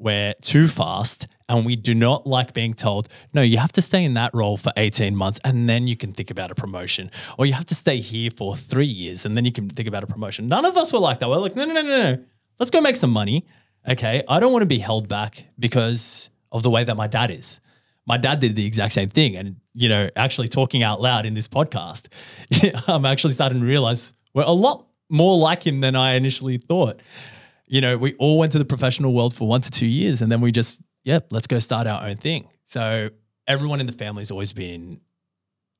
we're too fast and we do not like being told, no, you have to stay in that role for 18 months and then you can think about a promotion. Or you have to stay here for three years and then you can think about a promotion. None of us were like that. We're like, no, no, no, no, no. Let's go make some money. Okay. I don't want to be held back because of the way that my dad is. My dad did the exact same thing. And, you know, actually talking out loud in this podcast, I'm actually starting to realize we're a lot more like him than I initially thought you know, we all went to the professional world for one to two years and then we just, yep, let's go start our own thing. So everyone in the family's always been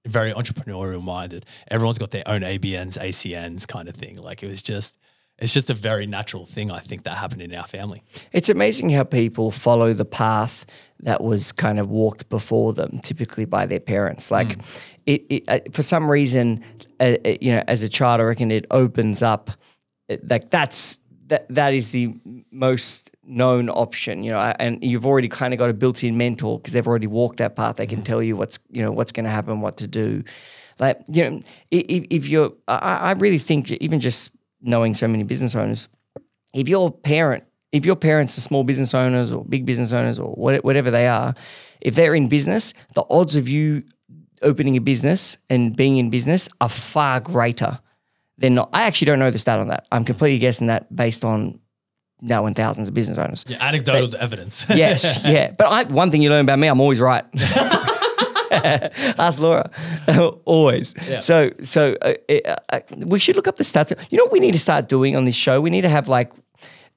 very entrepreneurial minded. Everyone's got their own ABNs, ACNs kind of thing. Like it was just, it's just a very natural thing, I think, that happened in our family. It's amazing how people follow the path that was kind of walked before them, typically by their parents. Like, it, it uh, for some reason, uh, uh, you know, as a child, I reckon it opens up. it- Like that's that that is the most known option, you know, and you've already kind of got a built-in mentor because they've already walked that path. They can tell you what's you know what's going to happen, what to do. Like you know, if, if you're, I, I really think even just knowing so many business owners, if your parent, if your parents are small business owners or big business owners or whatever they are, if they're in business, the odds of you opening a business and being in business are far greater than not. I actually don't know the stat on that. I'm completely guessing that based on knowing thousands of business owners. Yeah, anecdotal evidence. Yes, yeah. But I, one thing you learn about me, I'm always right. Ask Laura, always. Yeah. So, so uh, uh, uh, we should look up the stats. You know what we need to start doing on this show? We need to have like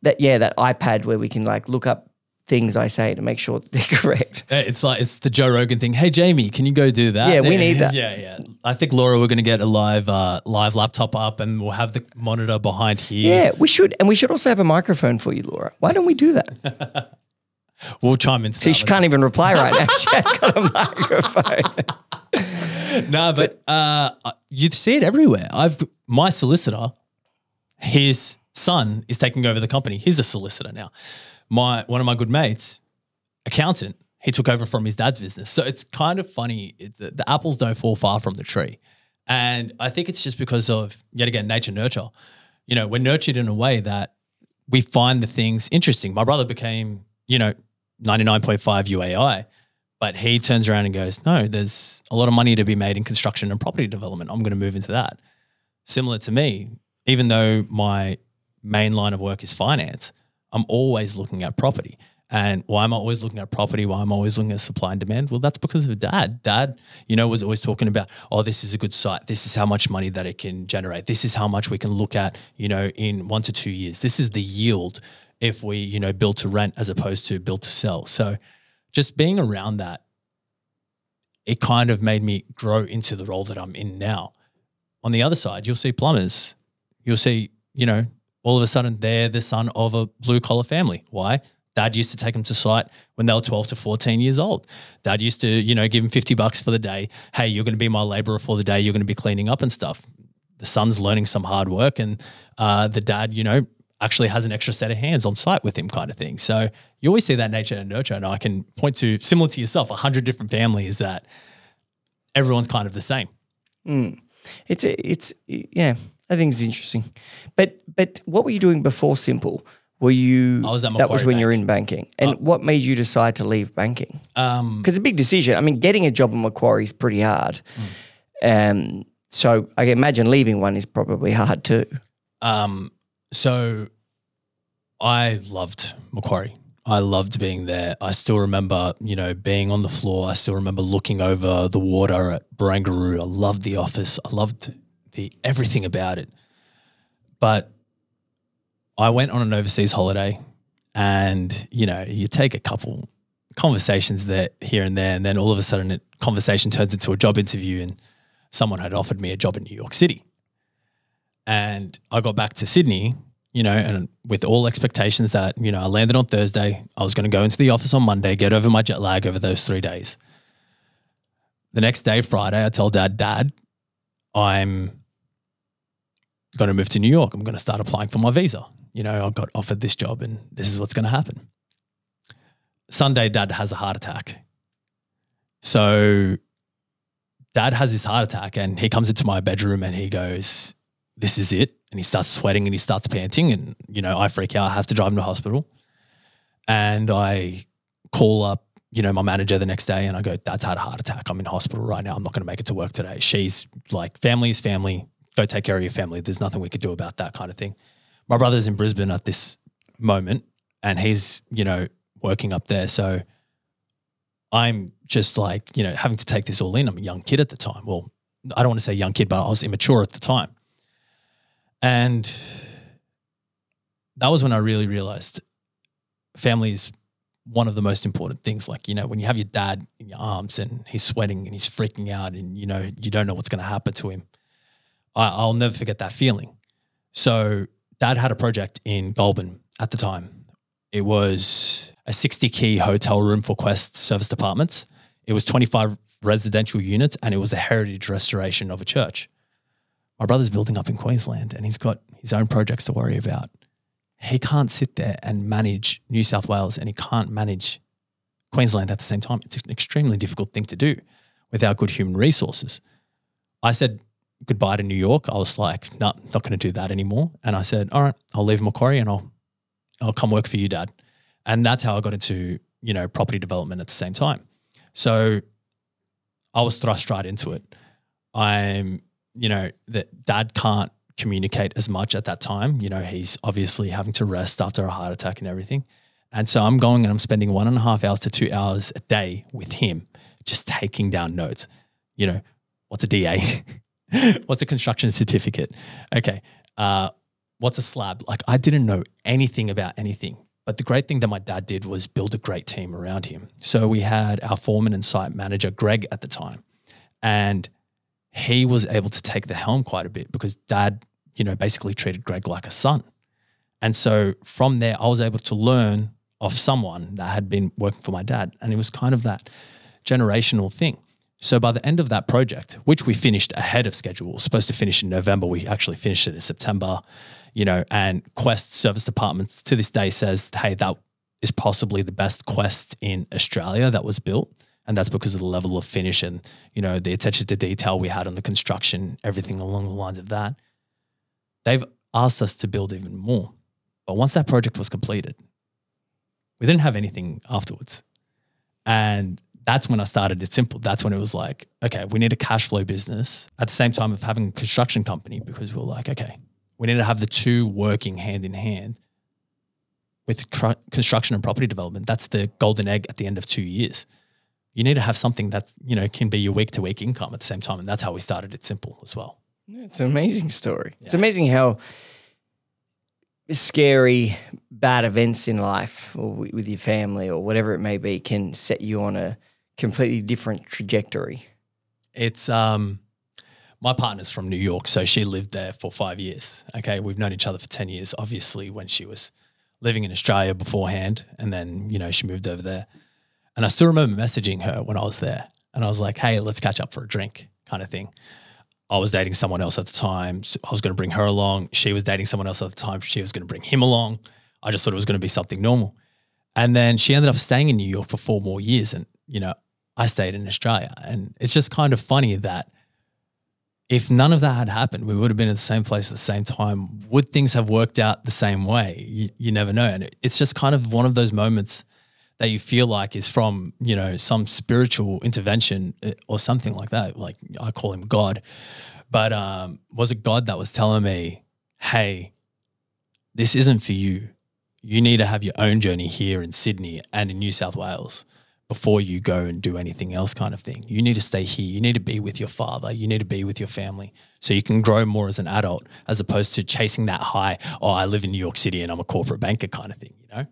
that, yeah, that iPad where we can like look up things I say to make sure they're correct. Uh, It's like it's the Joe Rogan thing. Hey Jamie, can you go do that? Yeah, we need that. Yeah, yeah. I think Laura, we're going to get a live uh, live laptop up, and we'll have the monitor behind here. Yeah, we should, and we should also have a microphone for you, Laura. Why don't we do that? We'll chime into See, she can't even reply right now. She has got a microphone. No, but uh, you see it everywhere. I've my solicitor, his son is taking over the company. He's a solicitor now. My one of my good mates, accountant, he took over from his dad's business. So it's kind of funny. The, the apples don't fall far from the tree. And I think it's just because of, yet again, nature nurture. You know, we're nurtured in a way that we find the things interesting. My brother became, you know, 99.5 UAI, but he turns around and goes, no, there's a lot of money to be made in construction and property development. I'm going to move into that. Similar to me, even though my main line of work is finance, I'm always looking at property. And why am I always looking at property? Why am I always looking at supply and demand? Well, that's because of dad. Dad, you know, was always talking about, oh, this is a good site. This is how much money that it can generate. This is how much we can look at, you know, in one to two years. This is the yield if we, you know, build to rent as opposed to build to sell. So just being around that, it kind of made me grow into the role that I'm in now. On the other side, you'll see plumbers. You'll see, you know, all of a sudden they're the son of a blue collar family. Why? Dad used to take them to site when they were 12 to 14 years old. Dad used to, you know, give them 50 bucks for the day. Hey, you're going to be my laborer for the day. You're going to be cleaning up and stuff. The son's learning some hard work, and uh, the dad, you know, actually has an extra set of hands on site with him, kind of thing. So you always see that nature and nurture. And I can point to, similar to yourself, a hundred different families that everyone's kind of the same. Mm. It's it's yeah. I think it's interesting, but but what were you doing before Simple? Were you? I was at that was when you're in banking, and Uh, what made you decide to leave banking? Um, Because it's a big decision. I mean, getting a job at Macquarie is pretty hard. Um, so I imagine leaving one is probably hard too. Um, so I loved Macquarie. I loved being there. I still remember, you know, being on the floor. I still remember looking over the water at Barangaroo. I loved the office. I loved the everything about it. But I went on an overseas holiday and, you know, you take a couple conversations there here and there, and then all of a sudden a conversation turns into a job interview and someone had offered me a job in New York City. And I got back to Sydney, you know, and with all expectations that, you know, I landed on Thursday. I was going to go into the office on Monday, get over my jet lag over those three days. The next day, Friday, I tell dad, Dad, I'm going to move to New York. I'm going to start applying for my visa. You know, I got offered this job and this is what's going to happen. Sunday, dad has a heart attack. So dad has this heart attack and he comes into my bedroom and he goes, This is it. And he starts sweating and he starts panting. And, you know, I freak out. I have to drive him to hospital. And I call up, you know, my manager the next day and I go, Dad's had a heart attack. I'm in hospital right now. I'm not going to make it to work today. She's like, Family is family. Go take care of your family. There's nothing we could do about that kind of thing. My brother's in Brisbane at this moment and he's, you know, working up there. So I'm just like, you know, having to take this all in. I'm a young kid at the time. Well, I don't want to say young kid, but I was immature at the time. And that was when I really realized family is one of the most important things. Like, you know, when you have your dad in your arms and he's sweating and he's freaking out and, you know, you don't know what's going to happen to him. I, I'll never forget that feeling. So, dad had a project in Goulburn at the time. It was a 60 key hotel room for Quest Serviced Apartments. It was 25 residential units and it was a heritage restoration of a church. My brother's building up in Queensland and he's got his own projects to worry about. He can't sit there and manage New South Wales and he can't manage Queensland at the same time. It's an extremely difficult thing to do without good human resources. I said goodbye to New York. I was like, no, nah, not going to do that anymore. And I said, all right, I'll leave Macquarie and I'll I'll come work for you, dad. And that's how I got into, you know, property development at the same time. So I was thrust right into it. I'm, you know, that dad can't communicate as much at that time. You know, he's obviously having to rest after a heart attack and everything. And so I'm going and I'm spending one and a half hours to two hours a day with him, just taking down notes. You know, what's a DA? what's a construction certificate? Okay. Uh, what's a slab? Like I didn't know anything about anything. But the great thing that my dad did was build a great team around him. So we had our foreman and site manager, Greg, at the time. And he was able to take the helm quite a bit because dad, you know, basically treated Greg like a son. And so from there, I was able to learn of someone that had been working for my dad. And it was kind of that generational thing. So by the end of that project, which we finished ahead of schedule, we supposed to finish in November, we actually finished it in September. you know, and Quest Serviced Apartments to this day says, hey, that is possibly the best Quest in Australia that was built. And that's because of the level of finish and, you know, the attention to detail we had on the construction, everything along the lines of that. They've asked us to build even more. But once that project was completed, we didn't have anything afterwards. And that's when I started It's simple. That's when it was like, okay, we need a cash flow business at the same time of having a construction company because we were like, okay, we need to have the two working hand in hand with construction and property development. That's the golden egg at the end of two years. You need to have something that you know can be your week to week income at the same time, and that's how we started It's simple as well. It's an amazing story. Yeah. It's amazing how scary, bad events in life or with your family or whatever it may be can set you on a completely different trajectory. It's um my partner's from New York, so she lived there for five years. Okay, we've known each other for ten years. Obviously, when she was living in Australia beforehand, and then you know she moved over there, and I still remember messaging her when I was there, and I was like, "Hey, let's catch up for a drink," kind of thing. I was dating someone else at the time. So I was going to bring her along. She was dating someone else at the time. She was going to bring him along. I just thought it was going to be something normal. And then she ended up staying in New York for four more years. And, you know, I stayed in Australia. And it's just kind of funny that if none of that had happened, we would have been in the same place at the same time. Would things have worked out the same way? You, you never know. And it's just kind of one of those moments that you feel like is from, you know, some spiritual intervention eh, or something like that. Like I call him God. But um, was it God that was telling me, hey, this isn't for you. You need to have your own journey here in Sydney and in New South Wales before you go and do anything else, kind of thing. You need to stay here. You need to be with your father. You need to be with your family so you can grow more as an adult as opposed to chasing that high, oh, I live in New York City and I'm a corporate banker kind of thing, you know?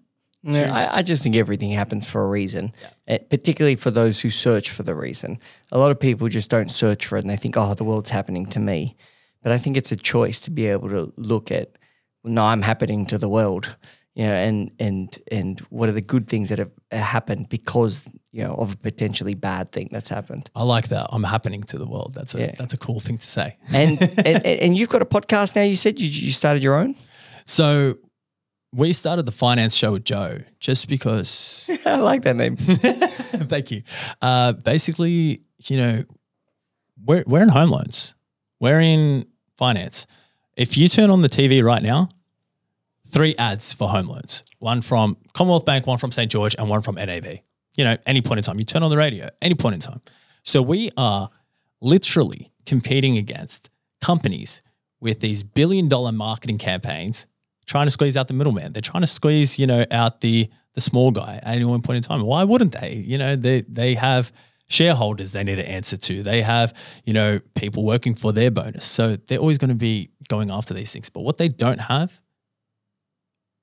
Yeah, I, I, just think everything happens for a reason, yeah. Eh, particularly for those who search for the reason. A lot of people just don't search for it and they think, oh, the world's happening to me. But I think it's a choice to be able to look at, no, I'm happening to the world, you know, and and and what are the good things that have eh, happened because you know of a potentially bad thing that's happened. I like that. I'm happening to the world. That's a yeah. that's a cool thing to say. and, and and you've got a podcast now. You said you you started your own. So we started the finance show with Joe just because. I like that name. Thank you. Uh, basically, you know, we're, we're in home loans, we're in finance. If you turn on the TV right now, three ads for home loans one from Commonwealth Bank, one from St. George, and one from NAB. You know, any point in time. You turn on the radio, any point in time. So we are literally competing against companies with these billion dollar marketing campaigns trying to squeeze out the middleman. They're trying to squeeze, you know, out the the small guy at any one point in time. Why wouldn't they? You know, they they have shareholders they need to answer to. They have, you know, people working for their bonus. So they're always going to be going after these things. But what they don't have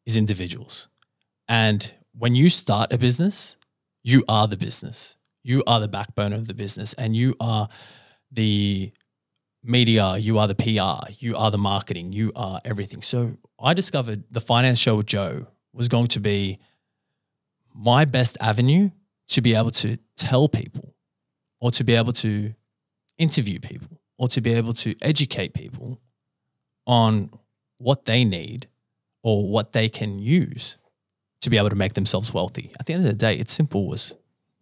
is individuals. And when you start a business, you are the business. You are the backbone of the business and you are the media, you are the PR, you are the marketing, you are everything. So I discovered the finance show with Joe was going to be my best avenue to be able to tell people or to be able to interview people or to be able to educate people on what they need or what they can use to be able to make themselves wealthy. At the end of the day, it's simple was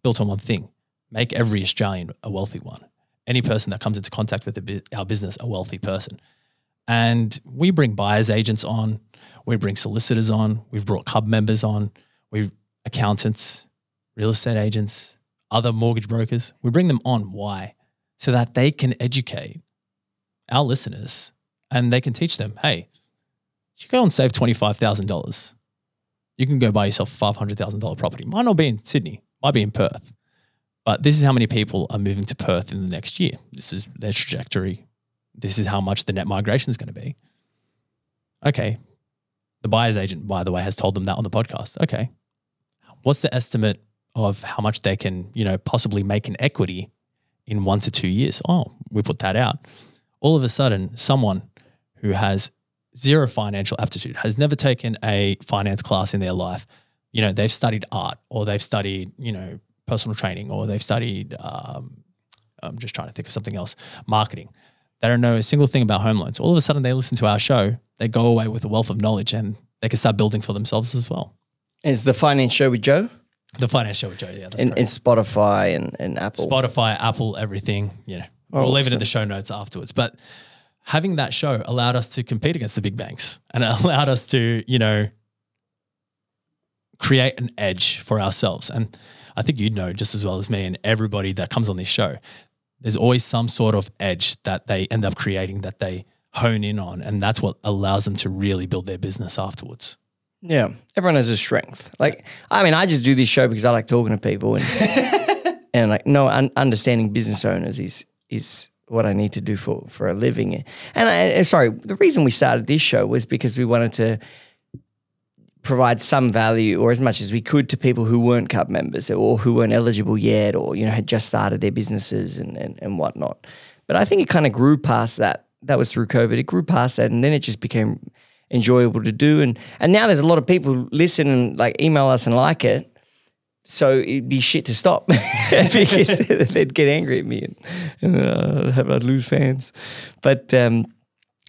built on one thing make every Australian a wealthy one any person that comes into contact with our business a wealthy person. And we bring buyers agents on, we bring solicitors on, we've brought club members on, we've accountants, real estate agents, other mortgage brokers. We bring them on. Why? So that they can educate our listeners and they can teach them, hey, you go and save $25,000. You can go buy yourself a $500,000 property. Might not be in Sydney, might be in Perth. But this is how many people are moving to Perth in the next year. This is their trajectory. This is how much the net migration is going to be. Okay. The buyer's agent, by the way, has told them that on the podcast. Okay. What's the estimate of how much they can, you know, possibly make in equity in one to two years? Oh, we put that out. All of a sudden, someone who has zero financial aptitude, has never taken a finance class in their life, you know, they've studied art or they've studied, you know, personal training or they've studied, um, I'm just trying to think of something else, marketing. They don't know a single thing about home loans. All of a sudden, they listen to our show, they go away with a wealth of knowledge, and they can start building for themselves as well. It's the finance show with Joe The finance show with Joe, yeah, that's correct. and Spotify and, and Apple. Spotify, Apple, everything. You know, Oh, we'll leave it in the show notes afterwards. But having that show allowed us to compete against the big banks, and it allowed us to, you know, create an edge for ourselves. And I think you know just as well as me, and everybody that comes on this show, there's always some sort of edge that they end up creating that they hone in on, and that's what allows them to really build their business afterwards. Yeah, everyone has a strength. Like, I mean, I just do this show because I like talking to people, and and like, no, un- understanding business owners is is what I need to do for for a living. And I, and sorry, the reason we started this show was because we wanted to provide some value or as much as we could to people who weren't Cub members or who weren't eligible yet, or you know had just started their businesses and and, and whatnot. But I think it kind of grew past that. That was through COVID. It grew past that, and then it just became enjoyable to do. And and now there's a lot of people listen and like email us and like it. So it'd be shit to stop because they'd get angry at me and, and uh, have I'd lose fans. But um,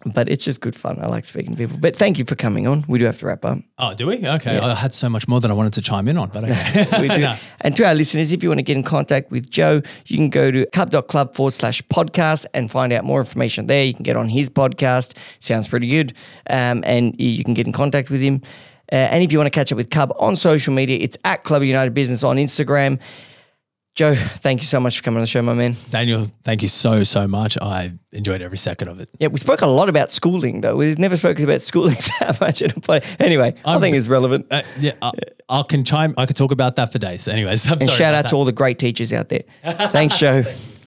but it's just good fun. I like speaking to people. But thank you for coming on. We do have to wrap up. Oh, do we? Okay. I had so much more than I wanted to chime in on, but okay. We do. No. And to our listeners, if you want to get in contact with Joe, you can go to cub.club forward slash podcast and find out more information there. You can get on his podcast. Sounds pretty good. Um, and you can get in contact with him. Uh, and if you want to catch up with Cub on social media, it's at Club United Business on Instagram. Joe, thank you so much for coming on the show, my man. Daniel, thank you so, so much. I enjoyed every second of it. Yeah, we spoke a lot about schooling, though. We've never spoken about schooling that much. In a play. Anyway, i I'm- think it's relevant. Uh, yeah, I, I can chime. I could talk about that for days. Anyways, I'm And shout out to all the great teachers out there. Thanks, Joe.